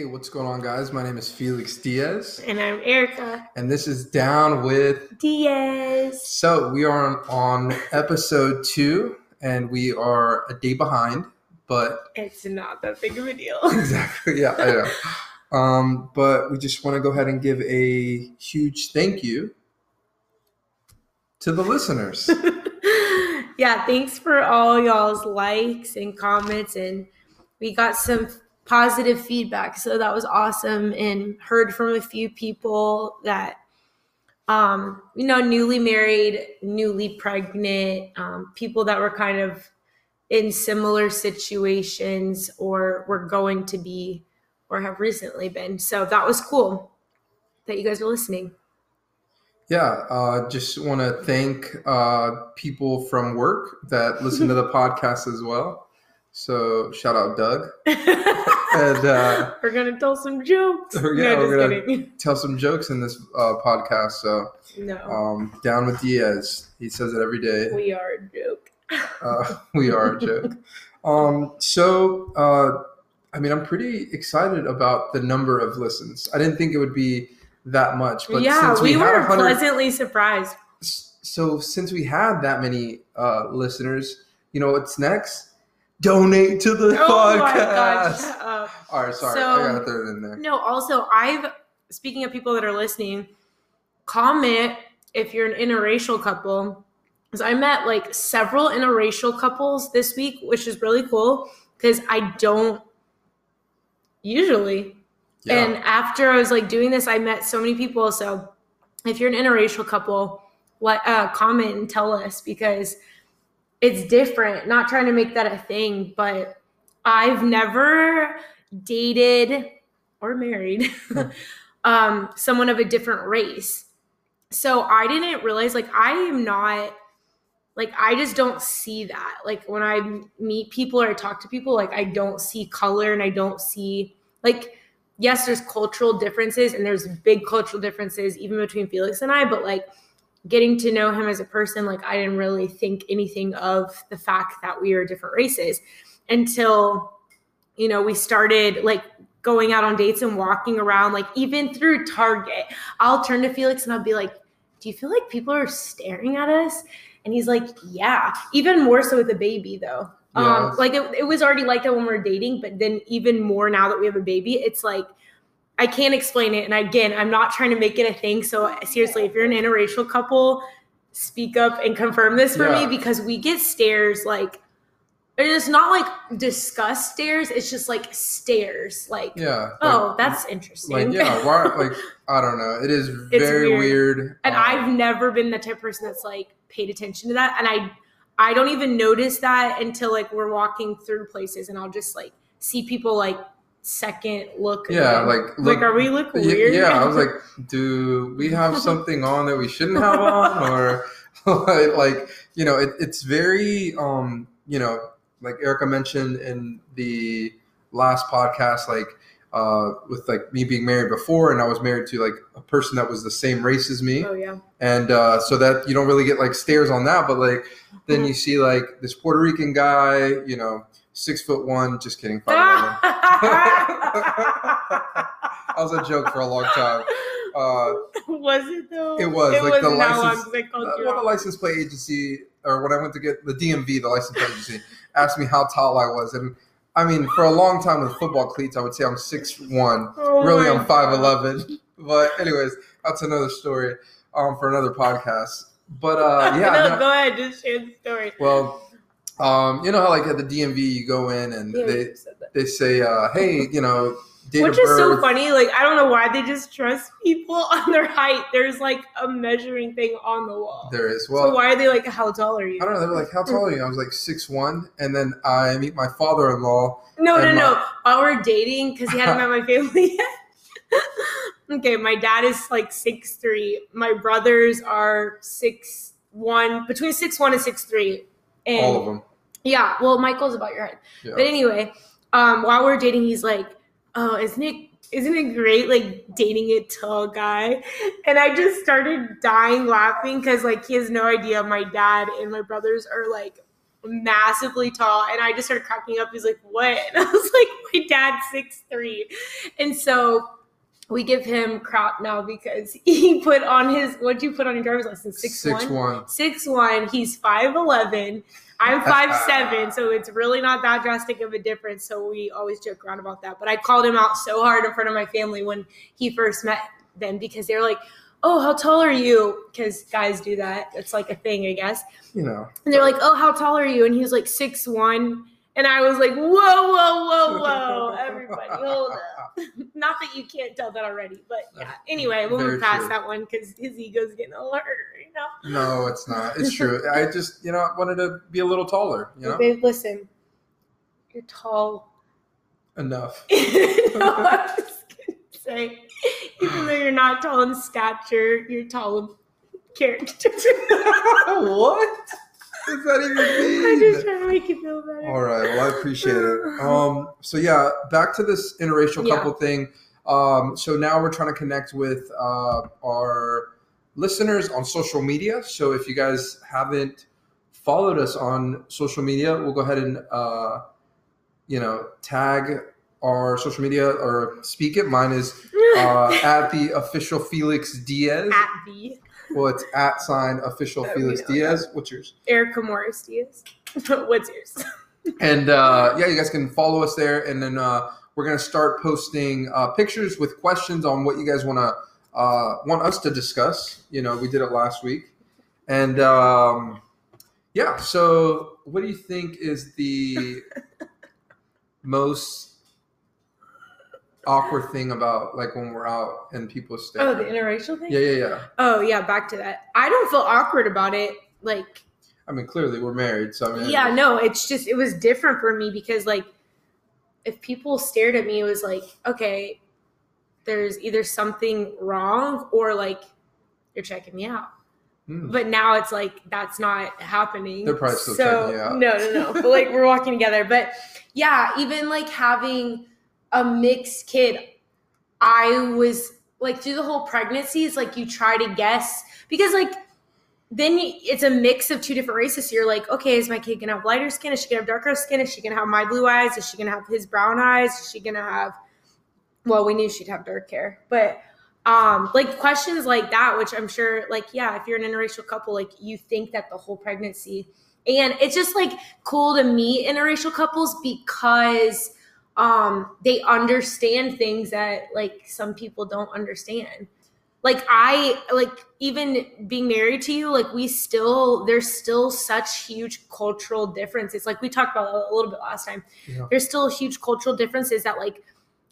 Hey, what's going on, guys? My name is Felix Diaz, And I'm Erica and this is Down with. Diaz. So, we are on, on episode two, and we are a day behind, but It's not that big of a deal. exactly, yeah, I know. Um, but we just want to go ahead and give a huge thank you to the listeners. yeah, thanks for all y'all's likes and comments. And we got some positive feedback. So that was awesome. And heard from a few people that, um, you know, newly married, newly pregnant, um, people that were kind of in similar situations or were going to be or have recently been. So that was cool that you guys were listening. Yeah, uh, just want to thank uh, people from work that listen to the podcast as well. So shout out Doug and uh, we're gonna tell some jokes. Yeah, no, we're just gonna- kidding. tell some jokes in this uh, podcast. So No, um, down with Diaz. He says it every day. we are a joke. Uh, we are a joke. Um, so uh, I mean, I'm pretty excited about the number of listens. I didn't think it would be that much, but yeah, since we, we, were 100 pleasantly surprised. so since we had that many uh, listeners, you know what's next? Donate to the Oh my podcast. All right, sorry, So- I gotta throw it in there. No, also I've speaking of people that are listening, comment if you're an interracial couple. Because I met like several interracial couples this week, which is really cool because I don't usually. Yeah, And after I was like doing this, I met so many people. So if you're an interracial couple, let uh, comment and tell us because it's different. Not trying to make that a thing, but I've never dated or married um, someone of a different race. So I didn't realize like I am not like I just don't see that. Like when I meet people or I talk to people, like I don't see color and I don't see like yes, there's cultural differences and there's big cultural differences even between Felix and I, but like getting to know him as a person, like I didn't really think anything of the fact that we are different races until, you know, we started like going out on dates and walking around, like even through Target. I'll turn to Felix and I'll be like, Do you feel like people are staring at us? And he's like, Yeah, even more so with a baby though. Yeah. Um, like it, it was already like that when we are dating, but then even more now that we have a baby, it's like I can't explain it. And again, I'm not trying to make it a thing. So seriously, if you're an interracial couple, speak up and confirm this for Yeah. me because we get stares like it's not like disgust stares, it's just like stares. Like, yeah. oh, like- that's interesting. like yeah. Why? Like I don't know. It is It's very weird. weird. and Um, I've never been the type of person that's like paid attention to that. And I I don't even notice that until like we're walking through places and I'll just like see people like second look. Yeah, like like look, are we look weird? Yeah, I was like, do we have something on that we shouldn't have on, or like you know, it, it's very um, you know, like Erica mentioned in the last podcast, like uh, with like me being married before, and I was married to like a person that was the same race as me, oh yeah. and uh, so that you don't really get like stares on that, but like then you see like this Puerto Rican guy, you know, six foot one. Just kidding. That was a joke for a long time. Uh, was it though? It was, It like, the was long license- I uh, well, the license plate agency, or when I went to get the DMV, the license plate agency, asked me how tall I was, and I mean, for a long time with football cleats, I would say I'm six one. Oh really, I'm five eleven. But anyways, that's another story um, for another podcast. But uh, yeah, no, no- go ahead, just share the story. well, um, you know how like at the DMV you go in and Yeah, they you said that. they say, uh, hey, you know, Which is so funny. Like, I don't know why they just trust people on their height. There's like a measuring thing on the wall. There is so well. why are they like, how tall are you? I don't know. They were like, "How tall are you?" I was like, six one, and then I meet my father-in-law. No, no, And no. my- While we're dating, because he hadn't met my family yet. okay, my dad is like six three. My brothers are six one, between six one and six three. And all of them. yeah, well, Michael's about your height. Yeah. But anyway, um, while we're dating, he's like, "Oh, isn't it isn't it great like dating a tall guy?" And I just started dying laughing because like he has no idea my dad and my brothers are like massively tall. And I just started cracking up. He's like, what? And I was like, my dad's six three. And so we give him crap now because he put on his what'd you put on your driver's license? Six, Six one? one. Six one. He's five eleven. I'm five seven, so it's really not that drastic of a difference. So we always joke around about that. But I called him out so hard in front of my family when he first met them because they're like, "Oh, how tall are you?" Because guys do that. It's like a thing, I guess. You know. And they're like, "Oh, how tall are you?" And he was like six one. And I was like, "Whoa, whoa, whoa, whoa! Everybody, hold up." Not that you can't tell that already, but yeah. Anyway, we'll move past true. that one because his ego's getting a little hurt, you know. No, it's not. It's true. I just, you know, wanted to be a little taller, you know? Babe, listen, you're tall. Enough. no, I was gonna say, even though you're not tall in stature, you're tall in character. what? Does that even I'm just trying to make you feel better. All right. Well, I appreciate it. Um, so yeah, back to this interracial Yeah. couple thing. Um, so now we're trying to connect with uh, our listeners on social media. So if you guys haven't followed us on social media, we'll go ahead and uh, you know tag our social media or speak it. Mine is uh, at the official Felix Diaz. At the Well, it's at sign official Oh, we Felix know Diaz. What's yours? Erica Morris Diaz. What's yours? And uh, yeah, you guys can follow us there, and then uh, we're gonna start posting uh, pictures with questions on what you guys want to uh, want us to discuss. You know, we did it last week, and um, yeah. So, what do you think is the most awkward thing about like when we're out and people stay? Oh, the interracial thing? yeah, yeah, yeah. Oh, yeah, back to that. I don't feel awkward about it. Like, I mean, clearly we're married, so I mean, yeah, no, it's just, it was different for me because, like, if people stared at me, it was like, okay, there's either something wrong or like you're checking me out. Hmm. But now it's like that's not happening. They're probably still so, checking you out. No, no, no. but like we're walking together. But yeah, even like having a mixed kid, I was like through the whole pregnancy, it's like you try to guess because like then it's a mix of two different races. So you're like, okay, is my kid gonna have lighter skin? Is she gonna have darker skin? Is she gonna have my blue eyes? Is she gonna have his brown eyes? Is she gonna have? Well, we knew she'd have dark hair, but um, like questions like that, which I'm sure, like, yeah, if you're an interracial couple, like you think that the whole pregnancy, and it's just like cool to meet interracial couples because um they understand things that like some people don't understand. Like i like even being married to you like we still there's still such huge cultural differences. Like we talked about a little bit last time. Yeah. there's still huge cultural differences that like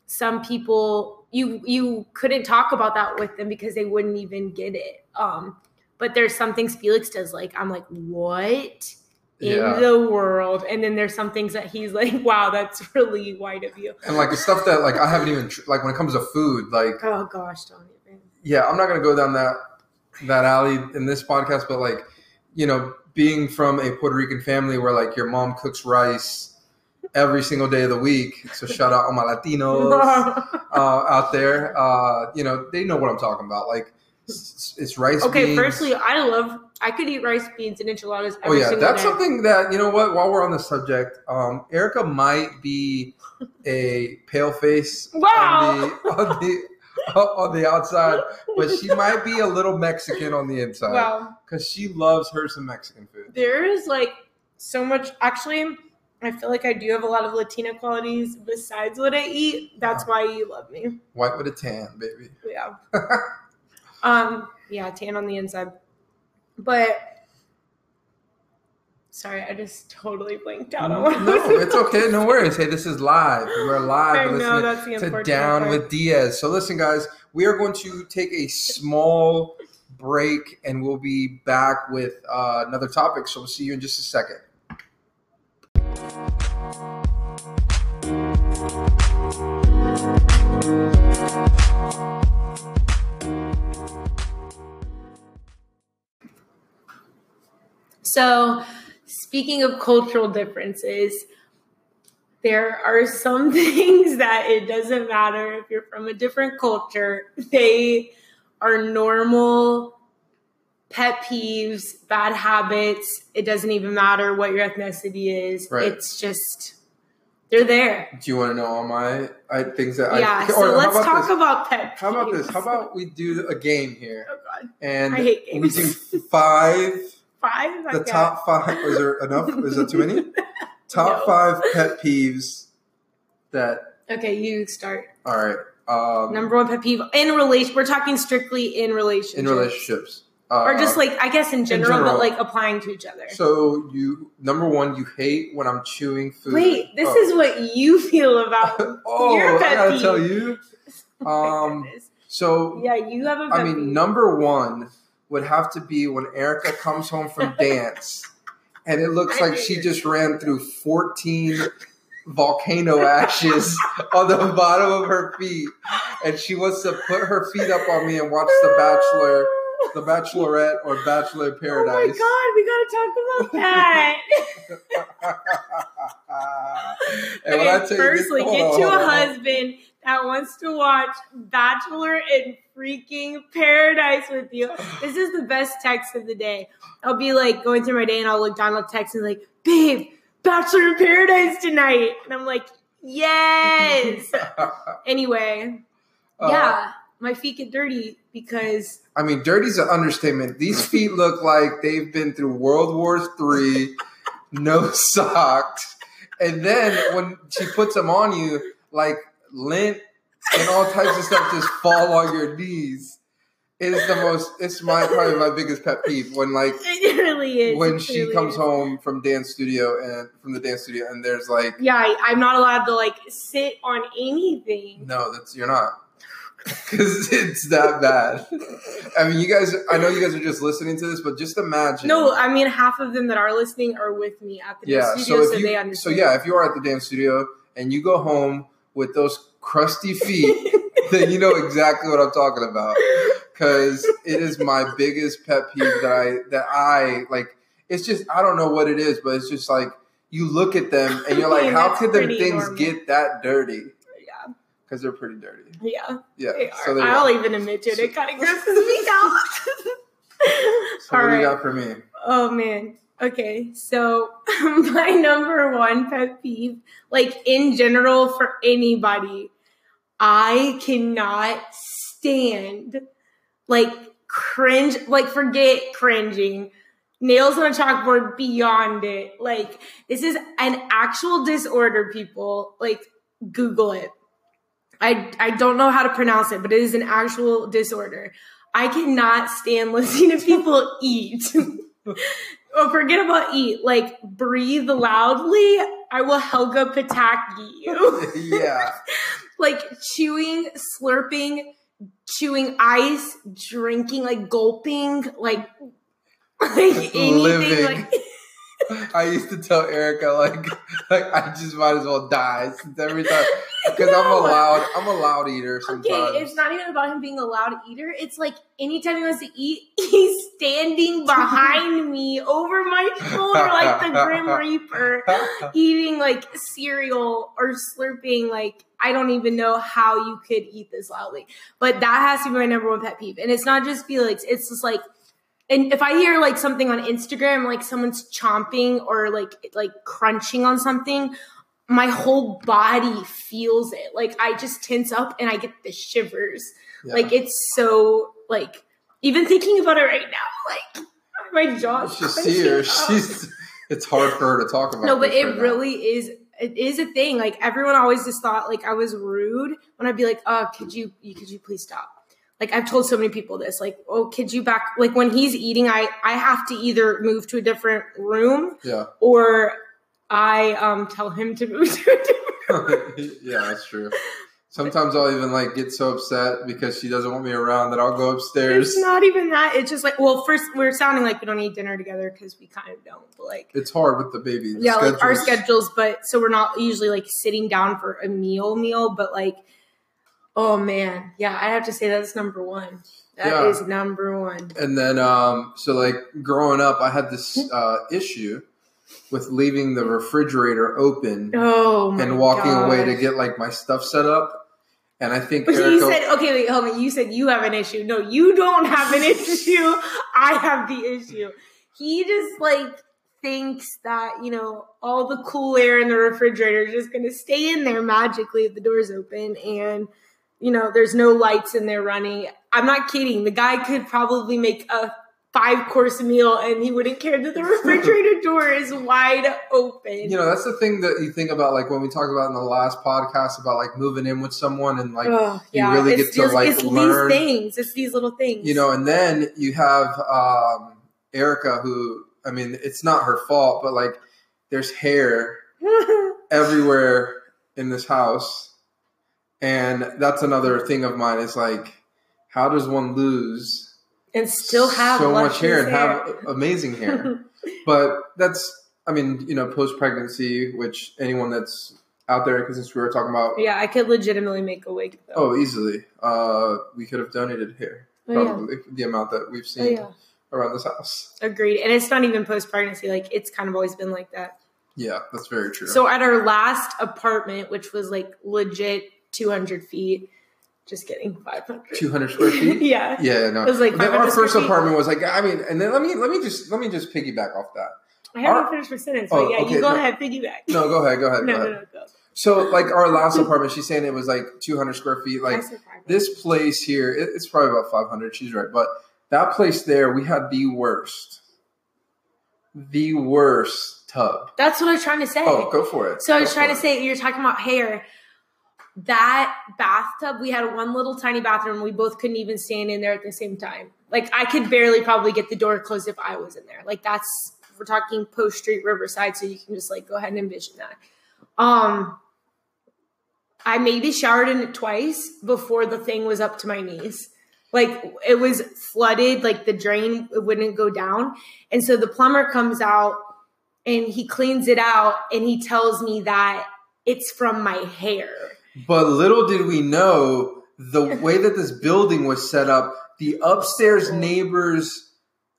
some people you you couldn't talk about that with them because they wouldn't even get it. Um but there's some things felix does like i'm like what in Yeah. the world and then there's some things that he's like wow that's really white of you and like the stuff that like I haven't even like when it comes to food, like oh gosh don't even yeah, I'm not gonna go down that that alley in this podcast, but like, you know, being from a Puerto Rican family where like your mom cooks rice every single day of the week. So shout out all my Latinos uh, out there. Uh, you know, they know what I'm talking about. Like, it's, it's rice. okay beans. firstly i love i could eat rice beans and enchiladas Oh yeah, that's day. something that you know what. While we're on the subject, um, Erica might be a pale face Wow. on the on the on the outside, but she might be a little Mexican on the inside wow because she loves her some Mexican food. there is like so much actually i feel like i do have a lot of latina qualities besides what i eat that's why you love me White with a tan, baby. yeah um yeah tan on the inside but sorry i just totally blanked out on what No, it's okay. No worries. Hey, this is live. We're live. I know that's the to Down part. with Diaz. So listen, guys, we are going to take a small break, and we'll be back with uh, another topic. So we'll see you in just a second. So, speaking of cultural differences, there are some things that it doesn't matter if you're from a different culture. They are normal pet peeves, bad habits. It doesn't even matter what your ethnicity is. Right. It's just they're there. Do you want to know all my I, things that I? yeah. So let's about talk this? about pet. How about this? How about we do a game here, Oh God, and I hate games. we do five. Five. The Okay. top five. Is there enough? Is that too many? Top No. five pet peeves that. Okay, you start. All right. Um, Number one pet peeve in relation. We're talking strictly in relationships. in relationships, uh, or just like I guess in general, general. but like applying to each other. So you number one, you hate when I'm chewing food. Wait, this Oh. is what you feel about. oh, your I pet gotta peeve. tell you. Um. So yeah, you have a I mean, peeve. number one would have to be when Erica comes home from dance, and it looks I like she you- just ran through fourteen volcano ashes on the bottom of her feet, and she wants to put her feet up on me and watch The Bachelor, The Bachelorette, or Bachelor in Oh Paradise. my god, we gotta talk about that. and when I okay, tell firstly, you, this- get you a husband that wants to watch Bachelor in freaking Paradise with you. This is the best text of the day. I'll be like going through my day and I'll look down, I'll text and like, babe, Bachelor in Paradise tonight. And I'm like, yes. anyway, Uh, yeah, my feet get dirty because I mean, dirty's an understatement. These feet look like they've been through World War Three, no socks, and then when she puts them on you, like lint and all types of stuff just fall on your knees. It is the most. It's my probably my biggest pet peeve when like it really is. when she really comes is. home from dance studio and from the dance studio and there's like Yeah, I, I'm not allowed to like sit on anything. no, that's you're not. Because it's that bad. I mean, you guys. I know you guys are just listening to this, but just imagine. No, I mean half of them that are listening are with me at the yeah studio, so so, if they you so yeah if you are at the dance studio and you go home with those crusty feet then you know exactly what i'm talking about because it is my biggest pet peeve that i that i like it's just i don't know what it is but it's just like you look at them and you're like how could their things normal. get that dirty yeah, because they're pretty dirty yeah, yeah they so I'll even admit to it. It kind of grosses me out. so All what do you got for me Oh man. Okay, so my number one pet peeve, like in general for anybody, I cannot stand like cringe, like forget cringing. Nails on a chalkboard beyond it. Like this is an actual disorder, people. Like Google it. I I don't know how to pronounce it, but it is an actual disorder. I cannot stand listening to people eat. oh, forget about eat. Like breathe loudly. I will Helga Pataki you. yeah like chewing, slurping, chewing ice, drinking, like gulping, like like anything. Living. Like I used to tell Erica like like I just might as well die since every time because I'm a loud I'm a loud eater sometimes. Okay, it's not even about him being a loud eater. It's like anytime he wants to eat, he's standing behind me over my shoulder like the Grim Reaper, eating like cereal or slurping. Like, I don't even know how you could eat this loudly. But that has to be my number one pet peeve. And it's not just Felix, it's just like, and if I hear like something on Instagram, like someone's chomping or like like crunching on something, my whole body feels it. Like I just tense up and I get the shivers. Yeah. Like it's so like even thinking about it right now, like my jaw. should see her. She's it's hard for her to talk about. no, but it right now. really is. It is a thing. Like everyone always just thought like I was rude when I'd be like, "Oh, could you, you could you please stop?" Like I've told so many people this. Like, "Oh, could you back?" Like when he's eating, I I have to either move to a different room Yeah. or I um tell him to move to a different. yeah, that's true. Sometimes I'll even like get so upset because she doesn't want me around that I'll go upstairs. It's not even that. It's just like, well, first we're sounding like we don't eat dinner together because we kind of don't. But like, It's hard with the baby. The yeah, like our schedules- schedules. But so we're not usually like sitting down for a meal, meal. But like, oh man, yeah, I have to say that's number one. That is Yeah. number one. And then, um, so like growing up, I had this uh, issue with leaving the refrigerator open Oh and walking away to get like my stuff set up. And I think But Erica, you said, okay, wait, hold on. You said you have an issue. No, you don't have an issue. I have the issue. He just like thinks that, you know, all the cool air in the refrigerator is just going to stay in there magically if the door's open and, you know, there's no lights in there running. I'm not kidding. The guy could probably make a five course meal and he wouldn't care that the refrigerator door is wide open. you know, that's the thing that you think about, like when we talked about in the last podcast about like moving in with someone and like Ugh, you really it's get to, like, it's learn- these things. It's these little things. you know, and then you have um, Erica, who I mean, it's not her fault, but like there's hair everywhere in this house, and that's another thing of mine. Is like, how does one lose and still have so much hair and have amazing hair? but that's, I mean, you know, post pregnancy, which anyone that's out there, because since we were talking about, yeah, I could legitimately make a wig though. oh, easily, uh, we could have donated hair, Oh, yeah. probably the amount that we've Oh, seen yeah. around this house. Agreed. And it's not even post pregnancy. Like it's kind of always been like that. Yeah, that's very true. So at our last apartment, which was like legit 200 feet, just kidding, 500. 200 square feet. yeah. Yeah, no. It was like our first apartment was like, I mean, and then let me let me just let me just piggyback off that. I haven't Our- finished my sentence, Oh, but yeah, okay, you go no. ahead, piggyback. No, go ahead, go ahead, no, go no, ahead. no, go. So, like our last apartment, she's saying it was like 200 square feet. Like this place here, it, it's probably about 500. She's right, but that place there, we had the worst, the worst tub. That's what I was trying to say. Oh, go for it. So I was Go trying to it. say, you're talking about hair. That bathtub, we had one little tiny bathroom. We both couldn't even stand in there at the same time. Like I could barely probably get the door closed if I was in there. Like that's we're talking Post Street Riverside, so you can just like go ahead and envision that. Um, I maybe showered in it twice before the thing was up to my knees. Like it was flooded, like the drain it wouldn't go down, and so the plumber comes out and he cleans it out and he tells me that it's from my hair. But little did we know the way that this building was set up, the upstairs neighbor's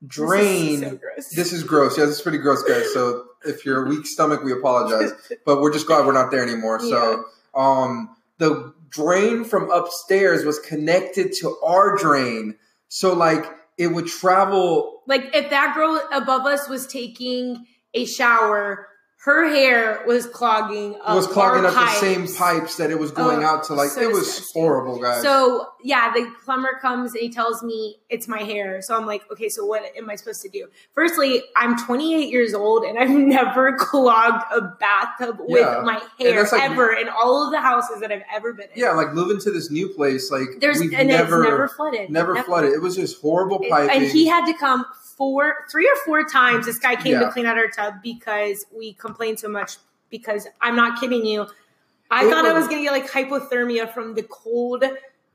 drain. This is so gross. This is gross. Yeah, this is pretty gross, guys. So if you're a weak stomach, we apologize. But we're just glad we're not there anymore. So um the drain from upstairs was connected to our drain. So like it would travel like if that girl above us was taking a shower, her hair was clogging up was clogging up the same pipes. pipes that it was going Oh, out to like so it was disgusting. horrible, guys. So yeah, the plumber comes and he tells me it's my hair. So I'm like, okay, so what am I supposed to do? Firstly, I'm 28 years old and I've never clogged a bathtub with my hair like- ever in all of the houses that I've ever been in. yeah, like moving to this new place, like There's we've and never it's never flooded. never flooded. It was just horrible It- piping. and he had to come four, three or four times. This guy came Yeah. to clean out our tub because we complained so much. Because I'm not kidding you, I It thought I was- was gonna get like hypothermia from the cold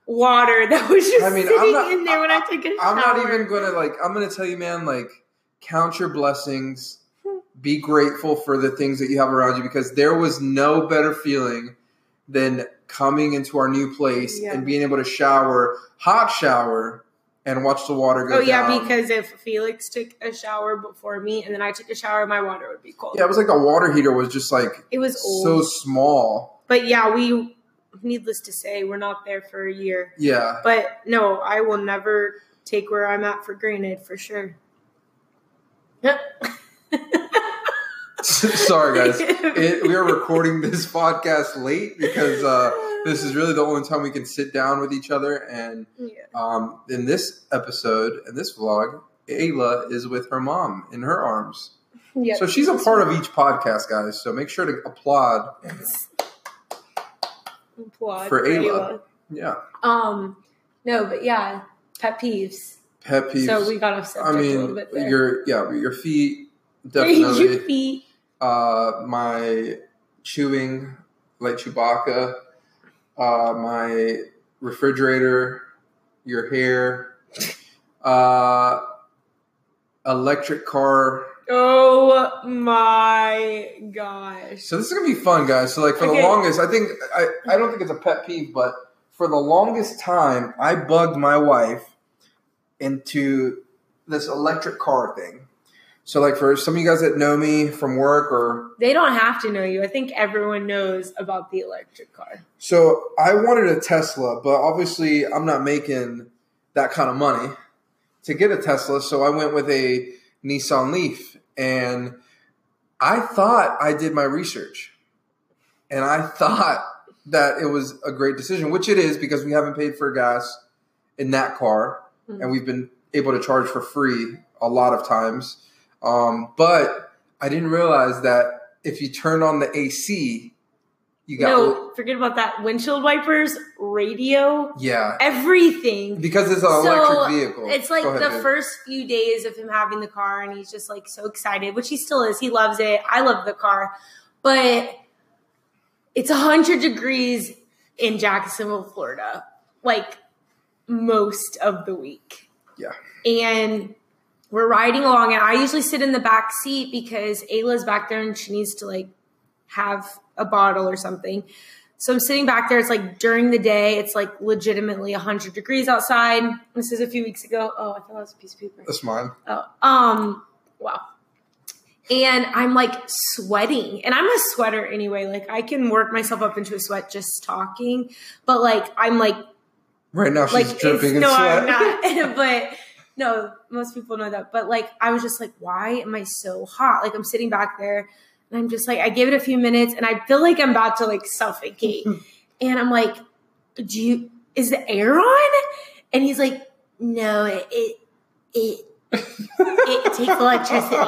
water that was just I mean, sitting not- in there when I took a shower. I'm not even gonna like. I'm gonna tell you, man. Like, count your blessings. Be grateful for the things that you have around you because there was no better feeling than coming into our new place Yeah. and being able to shower, hot shower, and watch the water go Oh yeah, down. because if Felix took a shower before me and then I took a shower, my water would be cold. yeah, it was like the water heater was just like it was old. so small. but yeah, we. Needless to say, we're not there for a year. Yeah, But no, I will never take where I'm at for granted for sure. sorry guys. It, we are recording this podcast late because uh, this is really the only time we can sit down with each other and Yeah. Um, in this episode, in this vlog, Ayla is with her mom in her arms. Yeah. So she's a part of each podcast, guys. So make sure to applaud. Applaud For Ayla. Ayla. Yeah. Um, no, but yeah, pet peeves. Pet peeves. So we got off subject I a little mean, bit there. your yeah, your feet definitely. Your feet. Uh, my chewing like Chewbacca. Uh, my refrigerator. Your hair. Uh, electric car. Oh my gosh. So this is gonna be fun, guys. So like for Okay. the longest, I think I, I don't think it's a pet peeve, but for the longest time, I bugged my wife into this electric car thing. So, like for some of you guys that know me from work, or They don't have to know you. I think everyone knows about the electric car. so I wanted a Tesla, but obviously I'm not making that kind of money to get a Tesla. So I went with a Nissan Leaf, and I thought I did my research, and I thought that it was a great decision, which it is because we haven't paid for gas in that car, Mhm. and we've been able to charge for free a lot of times. Um, but I didn't realize that if you turn on the AC, you got No, forget about that. Windshield wipers, radio, yeah everything. because it's an electric vehicle. It's like ahead, the babe. first few days of him having the car, and he's just like so excited, which he still is. He loves it. I love the car, but it's 100 degrees in Jacksonville, Florida, like most of the week. Yeah. And we're riding along, and I usually sit in the back seat because Ayla's back there and she needs to like have a bottle or something. So I'm sitting back there. It's like during the day, it's like legitimately 100 degrees outside. This is a few weeks ago. Oh, I thought that was a piece of paper. That's mine. Oh, um, wow. And I'm like sweating, and I'm a sweater anyway. Like I can work myself up into a sweat just talking, but like I'm like Right now, she's like dripping in no, sweat. I'm not. but no, most people know that. But like I was just like, why am I so hot? Like I'm sitting back there, and I'm just like, I give it a few minutes, and I feel like I'm about to like suffocate, and I'm like, do you? Is the air on? And he's like, no, it it it, it takes electricity.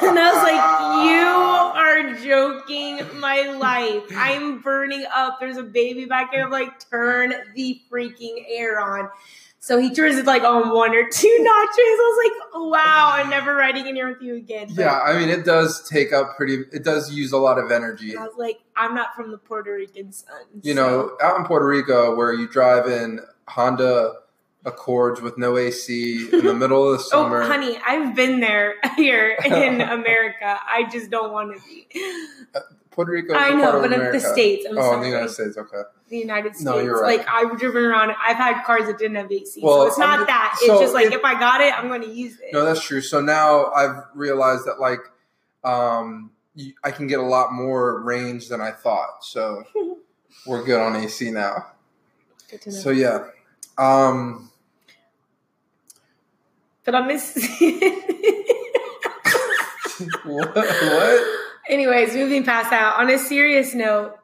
And I was like, you are joking my life. I'm burning up. There's a baby back there. I'm like, turn the freaking air on. So he turns it like on one or two notches. I was like, wow, I'm never riding in here with you again. But yeah, I mean, it does take up pretty. It does use a lot of energy. I was like, I'm not from the Puerto Rican sun. You so- know, out in Puerto Rico, where you drive in Honda Accords with no AC in the middle of the oh, summer. Oh, honey, I've been there here in America. I just don't want to be. Uh, Puerto Rico. Is I know, of but in the states, I'm oh, in sorry. the United States. Okay. the United States. No, you're right. Like I've driven around. I've had cars that didn't have AC, Well, so it's not I'm- that. so it's just like it- if I got it, I'm going to use it. No, that's true. So now I've realized that like um, you, I can get a lot more range than I thought. So we're good on AC now. Good to know. So yeah. Um, but I miss. what? what? Anyways, moving past that. On a serious note,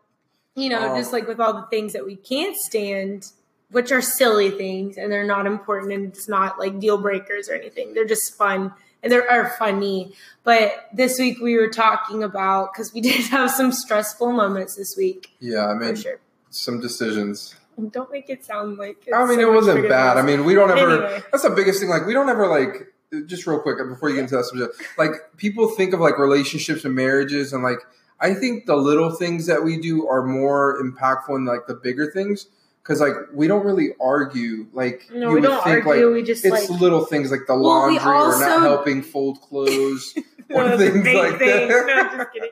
you know, Oh. just like with all the things that we can't stand, which are silly things and they're not important and it's not like deal breakers or anything. They're just fun and they are funny. But this week we were talking about because we did have some stressful moments this week Yeah, I mean sure. some decisions. Don't make it sound like it's I mean, so it wasn't bad. I mean, we don't ever. Anyway. That's the biggest thing. Like, we don't ever like. Just real quick before you get into that subject, like people think of like relationships and marriages, and like I think the little things that we do are more impactful than like the bigger things. Because like we don't really argue. Like No, you we don't think argue. like we just it's like little things like the Well, we laundry or not helping fold clothes, or Those things like things. that. No, I'm just kidding.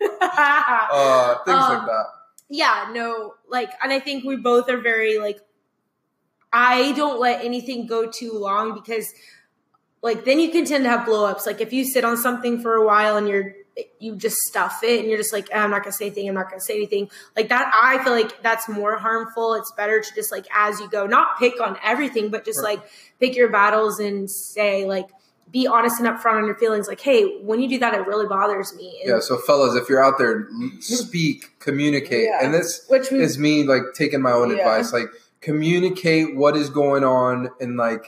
uh, things Um, like that. yeah, no, like, and I think we both are very like. I don't let anything go too long because, like, then you can tend to have blowups. Like, if you sit on something for a while and you're you just stuff it and you're just like "Ah, I'm not gonna say anything. I'm not gonna say anything like that. I feel like that's more harmful. It's better to just like as you go, not pick on everything, but just Right. like pick your battles and say like be honest and upfront on your feelings. Like, hey, when you do that, it really bothers me. And, Yeah. So, fellas, if you're out there, speak, communicate, Yeah. and this which we is me like taking my own Yeah. advice like communicate what is going on and like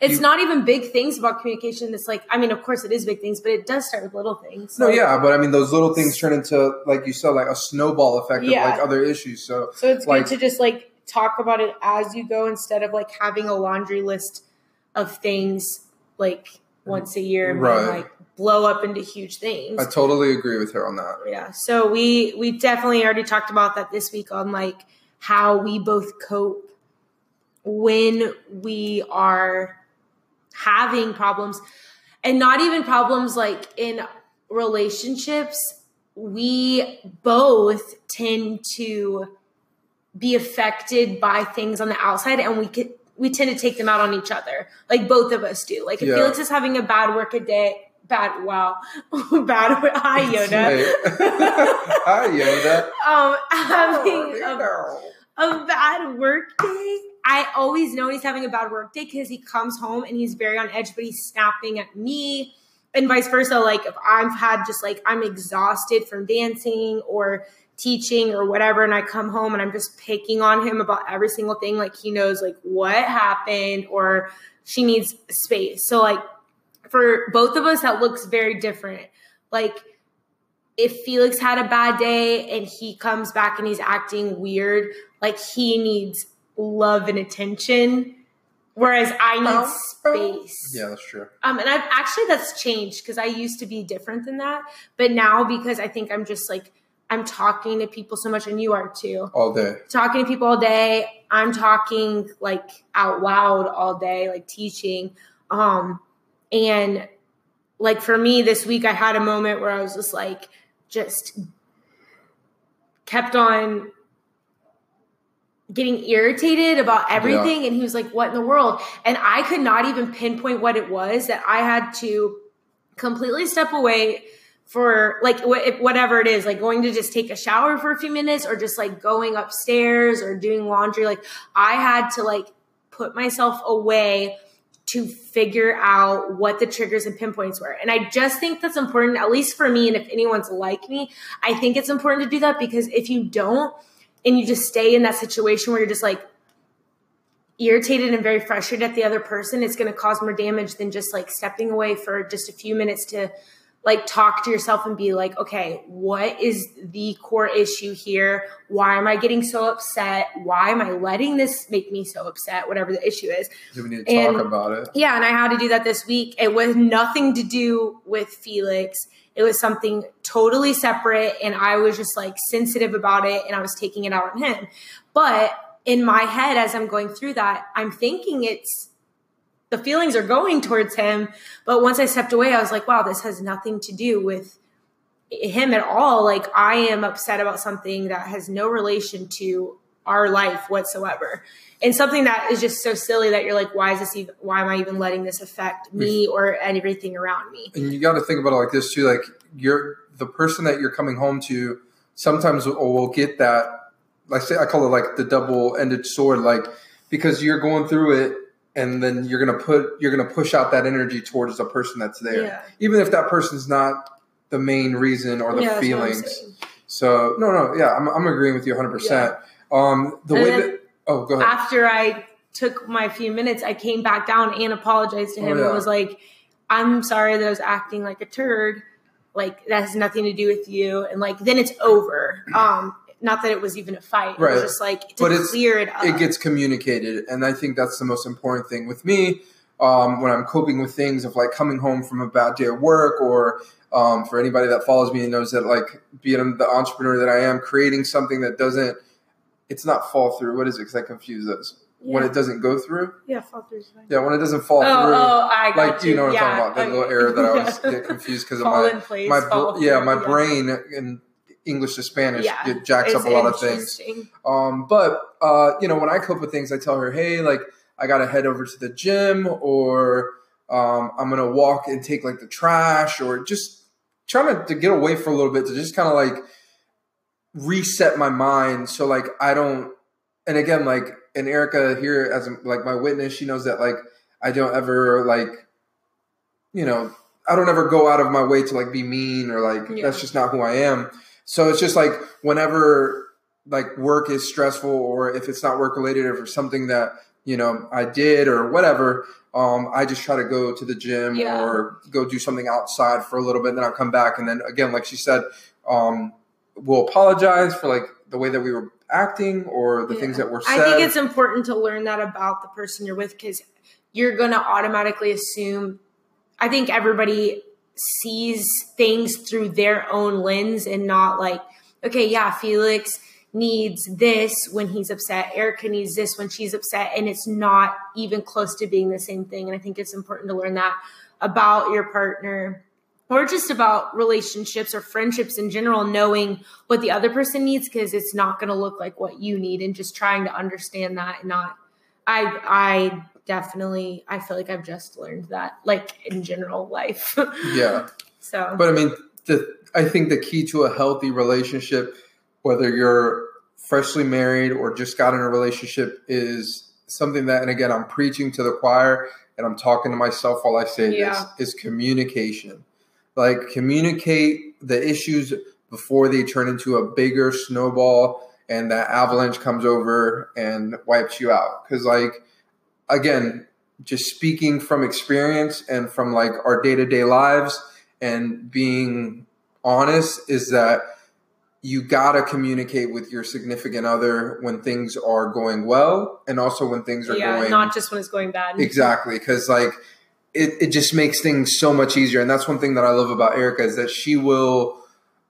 It's You- not even big things about communication. It's like, I mean, of course it is big things, but it does start with little things. no yeah but i mean those little things turn into like you said like a snowball effect Yeah. of like other issues so So it's Like- good to just like talk about it as you go instead of like having a laundry list of things like once a year and Right. like blow up into huge things. i totally agree with her on that yeah. So we we definitely already talked about that this week on like how we both cope when we are having problems and not even problems like in relationships we both tend to be affected by things on the outside and we could we tend to take them out on each other like both of us do like if Yeah. felix is having a bad work a day bad. Wow, bad. Hi Yoda. Hi Yoda. um, having a, a bad work day. I always know he's having a bad work day because he comes home and he's very on edge, but he's snapping at me and vice versa. Like if I've had just like I'm exhausted from dancing or teaching or whatever, and I come home and I'm just picking on him about every single thing, like he knows like what happened or she needs space. So like for both of us, that looks very different. Like if Felix had a bad day and he comes back and he's acting weird, like he needs love and attention whereas I need space. Yeah, that's true. Um, and I've actually that's changed because I used to be different than that, but now because I think I'm just like I'm talking to people so much, and you are too. All day. Talking to people all day. I'm talking like out loud all day, like teaching. Um, and like for me this week, I had a moment where I was just like, just kept on getting irritated about everything. Yeah. And he was like, What in the world? And I could not even pinpoint what it was that I had to completely step away for like whatever it is, like going to just take a shower for a few minutes or just like going upstairs or doing laundry. Like I had to like put myself away to figure out what the triggers and pinpoints were. And I just think that's important, at least for me. And if anyone's like me, I think it's important to do that because if you don't, and you just stay in that situation where you're just like irritated and very frustrated at the other person, it's going to cause more damage than just like stepping away for just a few minutes to like talk to yourself and be like, okay, what is the core issue here? Why am I getting so upset? Why am I letting this make me so upset? Whatever the issue is. Do we need to and, talk about it. Yeah, and I had to do that this week. It was nothing to do with Felix. It was something totally separate, and I was just like sensitive about it, and I was taking it out on him. But in my head, as I'm going through that, I'm thinking it's the feelings are going towards him. But once I stepped away, I was like, wow, this has nothing to do with him at all. Like I am upset about something that has no relation to our life whatsoever. And something that is just so silly that you're like, why is this even, why am I even letting this affect me or everything around me? And you got to think about it like this too. Like you're the person that you're coming home to sometimes will, will get that, like say, I call it like the double ended sword, like because you're going through it and then you're gonna put you're gonna push out that energy towards the person that's there, yeah. even if that person's not the main reason or the yeah, feelings. So no, no, yeah, I'm, I'm agreeing with you 100. Yeah. percent Um, the and way that oh, go ahead. After I took my few minutes, I came back down and apologized to him. Oh, yeah. was like, "I'm sorry that I was acting like a turd. Like that has nothing to do with you." And like then it's over. Um, not that it was even a fight. Right. It was just like to but clear it up. It gets communicated, and I think that's the most important thing with me. Um, when I'm coping with things of like coming home from a bad day of work, or um, for anybody that follows me and knows that like being the entrepreneur that I am, creating something that doesn't, it's not fall through. What is it? Because I confuse those. Yeah. When it doesn't go through. Yeah, fall through. Yeah, when it doesn't fall oh, through. Oh, I got like you. you know what yeah. I'm talking about. That little error that I was get confused because of my place, my yeah my brain and English to Spanish yeah, it jacks up a lot of things. Um, but uh, you know, when I cope with things, I tell her, "Hey, like I got to head over to the gym, or um, I'm gonna walk and take like the trash, or just trying to, to get away for a little bit to just kind of like reset my mind, so like I don't. And again, like and Erica here as like my witness, she knows that like I don't ever like, you know, I don't ever go out of my way to like be mean or like yeah. that's just not who I am. So it's just like whenever like work is stressful or if it's not work related or for something that, you know, I did or whatever, um, I just try to go to the gym yeah. or go do something outside for a little bit. And then I'll come back. And then again, like she said, um, we'll apologize for like the way that we were acting or the yeah. things that were said. I think it's important to learn that about the person you're with because you're going to automatically assume. I think everybody sees things through their own lens and not like, okay, yeah, Felix needs this when he's upset. Erica needs this when she's upset. And it's not even close to being the same thing. And I think it's important to learn that about your partner or just about relationships or friendships in general, knowing what the other person needs because it's not going to look like what you need and just trying to understand that and not I I definitely I feel like I've just learned that like in general life. Yeah. so But I mean, the, I think the key to a healthy relationship, whether you're freshly married or just got in a relationship, is something that, and again, I'm preaching to the choir and I'm talking to myself while I say Yeah. this, is communication. Like, communicate the issues before they turn into a bigger snowball and that avalanche comes over and wipes you out. Because, like, again, just speaking from experience and from like our day to day lives and being honest is that you gotta communicate with your significant other when things are going well and also when things are yeah, going not just when it's going bad. exactly because like it, it just makes things so much easier and that's one thing that i love about erica is that she will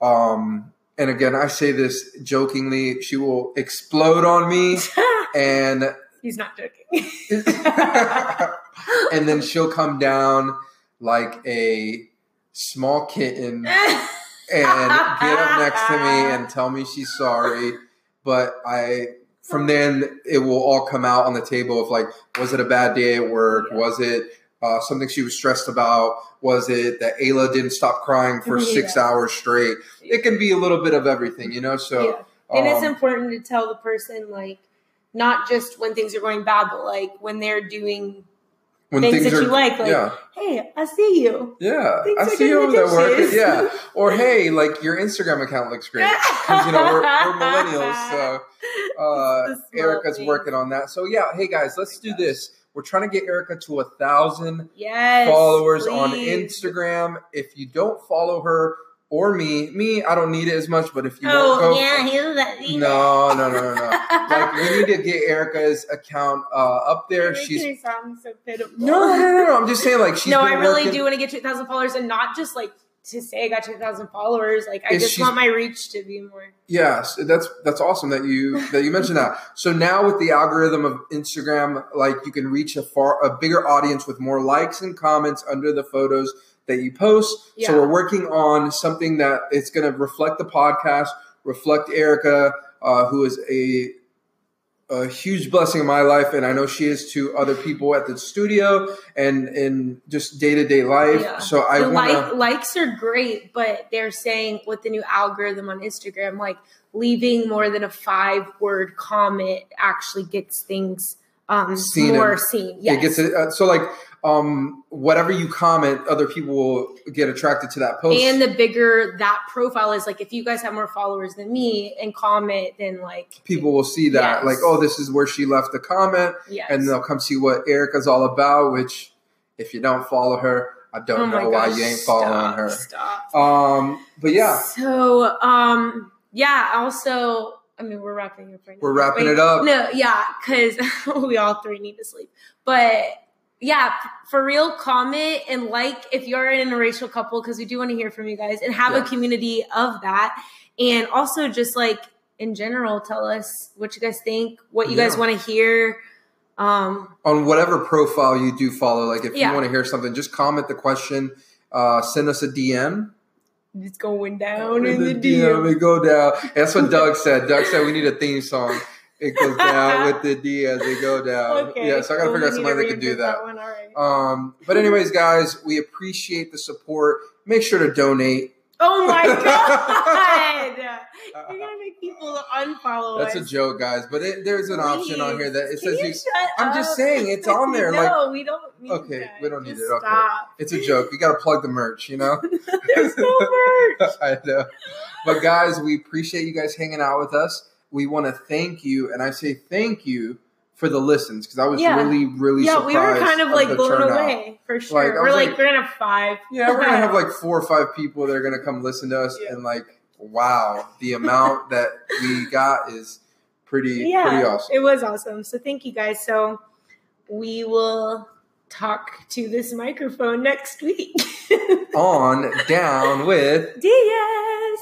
um and again i say this jokingly she will explode on me and He's not joking. and then she'll come down like a small kitten and get up next to me and tell me she's sorry. But I, from then, it will all come out on the table of like, was it a bad day at work? Was it uh, something she was stressed about? Was it that Ayla didn't stop crying for six hours straight? It can be a little bit of everything, you know? So, Yeah. and it's um, important to tell the person like not just when things are going bad, but like when they're doing when things, that are, you like, like, yeah. hey, I see you. Yeah, Things I see you over there working. Yeah, or hey, like your Instagram account looks great because you know we're, we're millennials, so uh, It's Erica's things. working on that. So yeah, hey guys, let's do this. We're trying to get Erica to a thousand Yes. followers on. Instagram. If you don't follow her or me, me, I don't need it as much, but if you Oh go, yeah, he's no, no, no, no, no. like we need to get Erica's account uh, up there. You're She's sound so pitiful. no, no, no, no. I'm just saying, like she's no, I really working- do want to get 2,000 followers and not just like to say I got 2,000 followers. Like, I Is just want my reach to be more. Yes, that's that's awesome that you that you mentioned that. So now with the algorithm of Instagram, like you can reach a far a bigger audience with more likes and comments under the photos that you post. Yeah. So we're working on something that it's going to reflect the podcast, reflect Erica, uh, who is a a huge blessing in my life, and I know she is to other people at the studio and in just day to day life. Yeah. So I want to. like, likes are great, but they're saying with the new algorithm on Instagram, like leaving more than a five word comment actually gets things um, Seen more and- seen. Yes. It gets. Uh, so like, um, whatever you comment, other people will get attracted to that post. and the bigger that profile is, like if you guys have more followers than me and comment, then like people will see that, Yes. like, oh, this is where she left the comment, yes. and they'll come see what Erica's all about. Which, if you don't follow her, I don't oh know why you ain't following stop, her. Stop. Um, but yeah, So, um, yeah. Also, I mean, we're wrapping it up right now. we're wrapping Wait, it up. No, yeah, because we all three need to sleep. But yeah, for real, comment and like if you're an interracial couple, because we do want to hear from you guys and have Yeah. a community of that. And also just like in general, tell us what you guys think, what you guys want to hear. Um, On whatever profile you do follow, like if Yeah. you want to hear something, just comment the question. Uh, send us a DM. It's going down in the DM. it go down. That's what Doug said. Doug said we need a theme song. It goes down with the D as they go down. Okay. Yeah, so I gotta figure out somebody to that can do revisit that. one, right. Um, but anyways, guys, we appreciate the support. Make sure to donate. Oh my god! You're gonna make people unfollow us. That's a joke, guys. But it, there's an option on here that it Please, says can you. shut I'm just saying, it's on there, like- no, we don't. Need Okay, that. we don't need Just it, okay. Stop. It's a joke. You got to plug the merch, you know. There's no merch. I know. But guys, we appreciate you guys hanging out with us. We want to thank you, and I say thank you for the listens because I was Yeah. really, really yeah, we were kind of like blown turnout. away for sure. Like, we're like, like- we're gonna have five. Yeah, we're gonna have like four or five people that are gonna come listen to us, Yeah. and like, wow, the amount that we got is pretty, yeah, pretty awesome. it was awesome. So thank you guys. So we will talk to this microphone next week. On down with. Diaz.